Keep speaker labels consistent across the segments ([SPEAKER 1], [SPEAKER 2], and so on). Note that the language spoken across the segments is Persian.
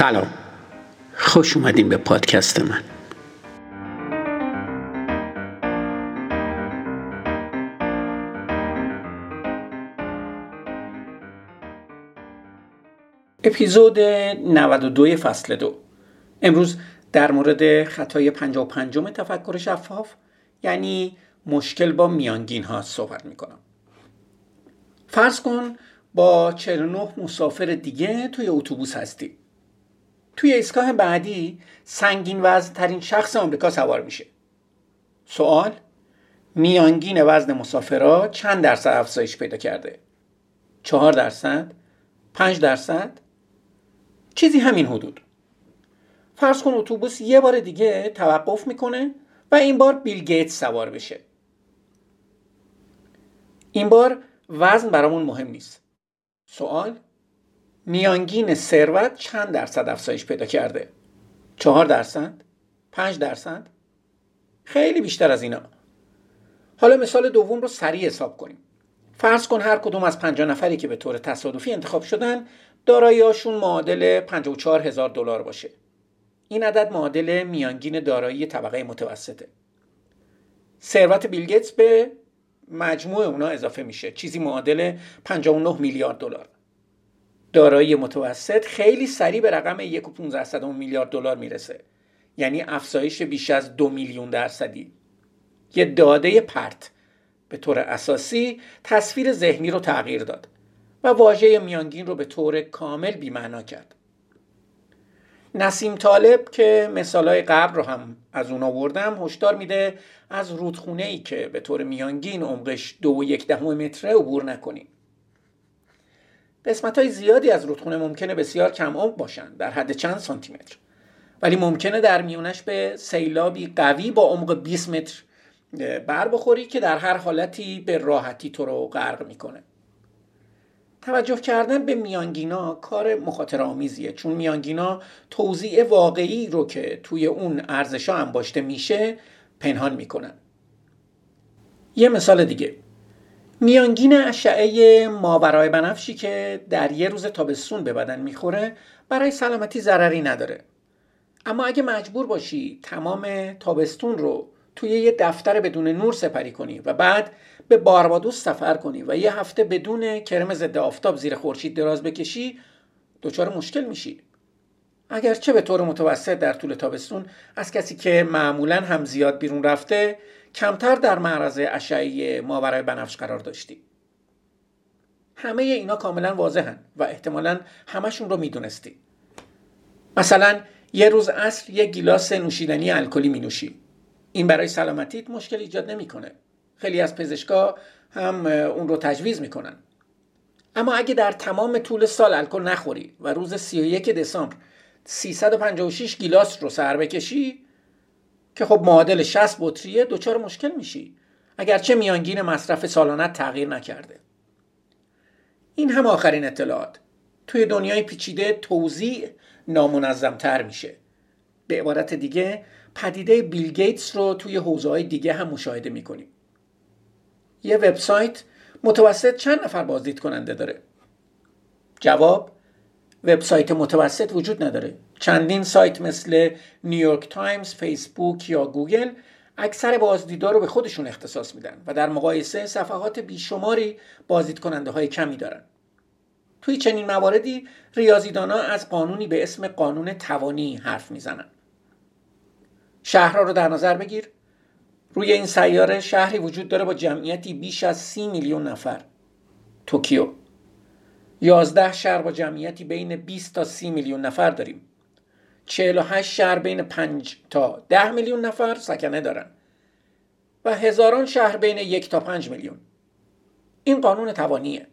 [SPEAKER 1] سلام. خوش اومدین به پادکست من. اپیزود 92 فصل دو. امروز در مورد خطای 55 تفکر شفاف یعنی مشکل با میانگین ها صحبت می‌کنم. فرض کن با 49 مسافر دیگه توی اتوبوس هستی. توی ایستگاه بعدی سنگین وزن ترین شخص آمریکا سوار میشه. سوال میانگین وزن مسافرها چند درصد افزایش پیدا کرده؟ چهار درصد؟ پنج درصد؟ چیزی همین حدود. فرض کن اتوبوس یه بار دیگه توقف می‌کنه و این بار بیل گیت سوار بشه. این بار وزن برامون مهم نیست. سوال میانگین ثروت چند درصد افزایش پیدا کرده؟ چهار درصد؟ پنج درصد؟ خیلی بیشتر از اینا. حالا مثال دوم رو سریع حساب کنیم. فرض کن هر کدوم از 50 نفری که به طور تصادفی انتخاب شدن داراییاشون معادل 54 هزار دلار باشه. این عدد معادل میانگین دارایی طبقه متوسطه. ثروت بیلگیتس به مجموع اونا اضافه میشه. چیزی معادل 59 میلیارد دلار. دارایی متوسط خیلی سریع به رقم 1.15 میلیارد دلار می‌رسه. یعنی افزایش بیش از دو میلیون درصدی. یه داده پرت. به طور اساسی تصویر ذهنی رو تغییر داد و واژه میانگین رو به طور کامل بیمعنا کرد. نسیم طالب که مثالای قبل رو هم از اون آوردم هشدار میده از رودخونه ای که به طور میانگین عمقش دو و یک دهم متره عبور نکنیم. قسمت های زیادی از رودخونه ممکنه بسیار کم عمق باشند در حد چند سانتی متر ولی ممکنه در میونش به سیلابی قوی با عمق 20 متر بر بخوری که در هر حالتی به راحتی تو رو غرق می‌کنه. توجه کردن به میانگینا کار مخاطره آمیزیه چون میانگینا توضیع واقعی رو که توی اون ارزشا انباشته میشه پنهان می‌کنن. یه مثال دیگه. میانگین اشعه ماورای بنفشی که در یه روز تابستون به بدن می‌خوره برای سلامتی ضرری نداره. اما اگه مجبور باشی تمام تابستون رو توی یه دفتر بدون نور سپری کنی و بعد به باربادوس سفر کنی و یه هفته بدون کرم ضد آفتاب زیر خورشید دراز بکشی دچار مشکل میشی. اگرچه به طور متوسط در طول تابستون از کسی که معمولا هم زیاد بیرون رفته کمتر در معرض اشعه ماورای بنفش قرار داشتی همه اینا کاملا واضحن و احتمالا همشون رو می‌دونستی مثلا یه روز اصر یه گیلاس نوشیدنی الکلی می نوشی این برای سلامتیت مشکل ایجاد نمی‌کنه. خیلی از پزشکا هم اون رو تجویز می‌کنن. اما اگه در تمام طول سال الکل نخوری و روز 31 دسامبر 356 گیلاس رو سر بکشی که خب معادل 60 بطریه دچار مشکل میشی. اگرچه میانگین مصرف سالانت تغییر نکرده. این هم آخرین اطلاعات. توی دنیای پیچیده توزیع نامنظمتر میشه. به عبارت دیگه پدیده بیل گیتس رو توی حوزه دیگه هم مشاهده می‌کنیم. یه وبسایت متوسط چند نفر بازدید کننده داره؟ جواب وبسایت متوسط وجود نداره. چندین سایت مثل نیویورک تایمز، فیسبوک یا گوگل اکثر بازدیدار رو به خودشون اختصاص میدن و در مقایسه صفحات بیشماری بازدید کننده های کمی دارن. توی چنین مواردی ریاضیدانا از قانونی به اسم قانون توانی حرف می‌زنن. شهرها رو در نظر بگیر. روی این سیاره شهری وجود داره با جمعیتی بیش از سی میلیون نفر. توکیو. یازده شهر با جمعیتی بین 20 تا 30 میلیون نفر داریم. 48 شهر بین 5 تا 10 میلیون نفر سکنه دارن. و هزاران شهر بین 1 تا 5 میلیون. این قانون توانیه.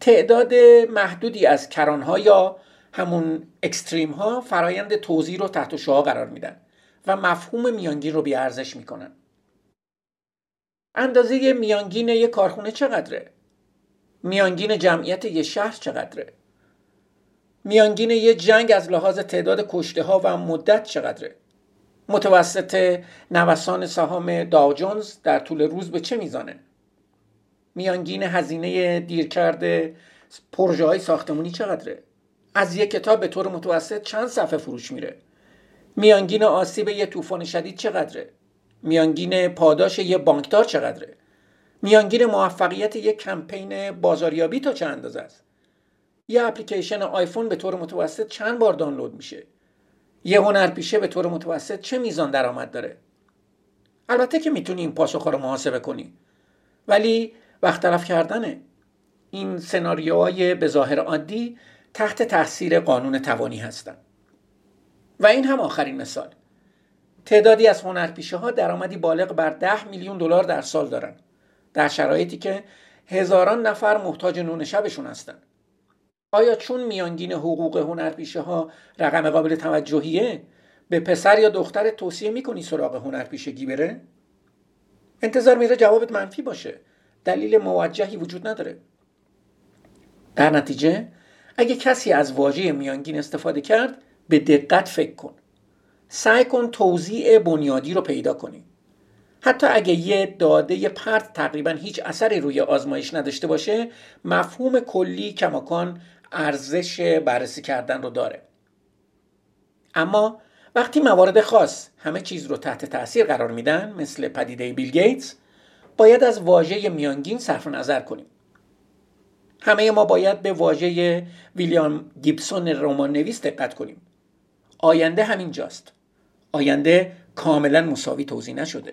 [SPEAKER 1] تعداد محدودی از کرانها یا همون اکستریم ها فرایند توضیح رو تحت شعا قرار میدن و مفهوم میانگین رو بیارزش می‌کنن. اندازه میانگین یک کارخونه چقدره؟ میانگین جمعیت یه شهر چقدره؟ میانگین یه جنگ از لحاظ تعداد کشته ها و مدت چقدره؟ متوسط نوسان سهام داو جونز در طول روز به چه میزانه؟ میانگین هزینه دیر کرده پروژه های ساختمونی چقدره؟ از یک کتاب به طور متوسط چند صفحه فروش میره میانگین آسیب یه طوفان شدید چقدره میانگین پاداش یه بانکدار چقدره میانگین موفقیت یک کمپین بازاریابی تا چه اندازه است؟ یه اپلیکیشن آیفون به طور متوسط چند بار دانلود میشه؟ یه هنرپیشه به طور متوسط چه میزان درآمد داره؟ البته که می‌تونی این پاسخ رو محاسبه کنی. ولی وقت طرف کردنه. این سناریوهای به ظاهر عادی تحت تاثیر قانون توانی هستند و این هم آخرین مثال. تعدادی از هنرپیشه ها درآمدی بالغ بر 10 میلیون دلار در سال دارن. در شرایطی که هزاران نفر محتاج نون شبشون هستند آیا چون میانگین حقوق هنرپیشه ها رقم قابل توجهیه به پسر یا دختر توصیه می‌کنی سراغ هنرپیشگی بره؟ انتظار میره جوابت منفی باشه. دلیل موجهی وجود نداره. در نتیجه اگه کسی از واژه میانگین استفاده کرد به دقت فکر کن. سعی کن توضیع بنیادی رو پیدا کنی. حتی اگه یه داده پرت تقریبا هیچ اثری روی آزمایش نداشته باشه مفهوم کلی کماکان ارزش بررسی کردن رو داره. اما وقتی موارد خاص همه چیز رو تحت تاثیر قرار میدن مثل پدیده بیل گیتس باید از واژه میانگین صرف نظر کنیم. همه ما باید به واژه ویلیام گیبسون رمان نویس دقت کنیم. آینده همین جاست آینده کاملا مساوی توضیح نشده.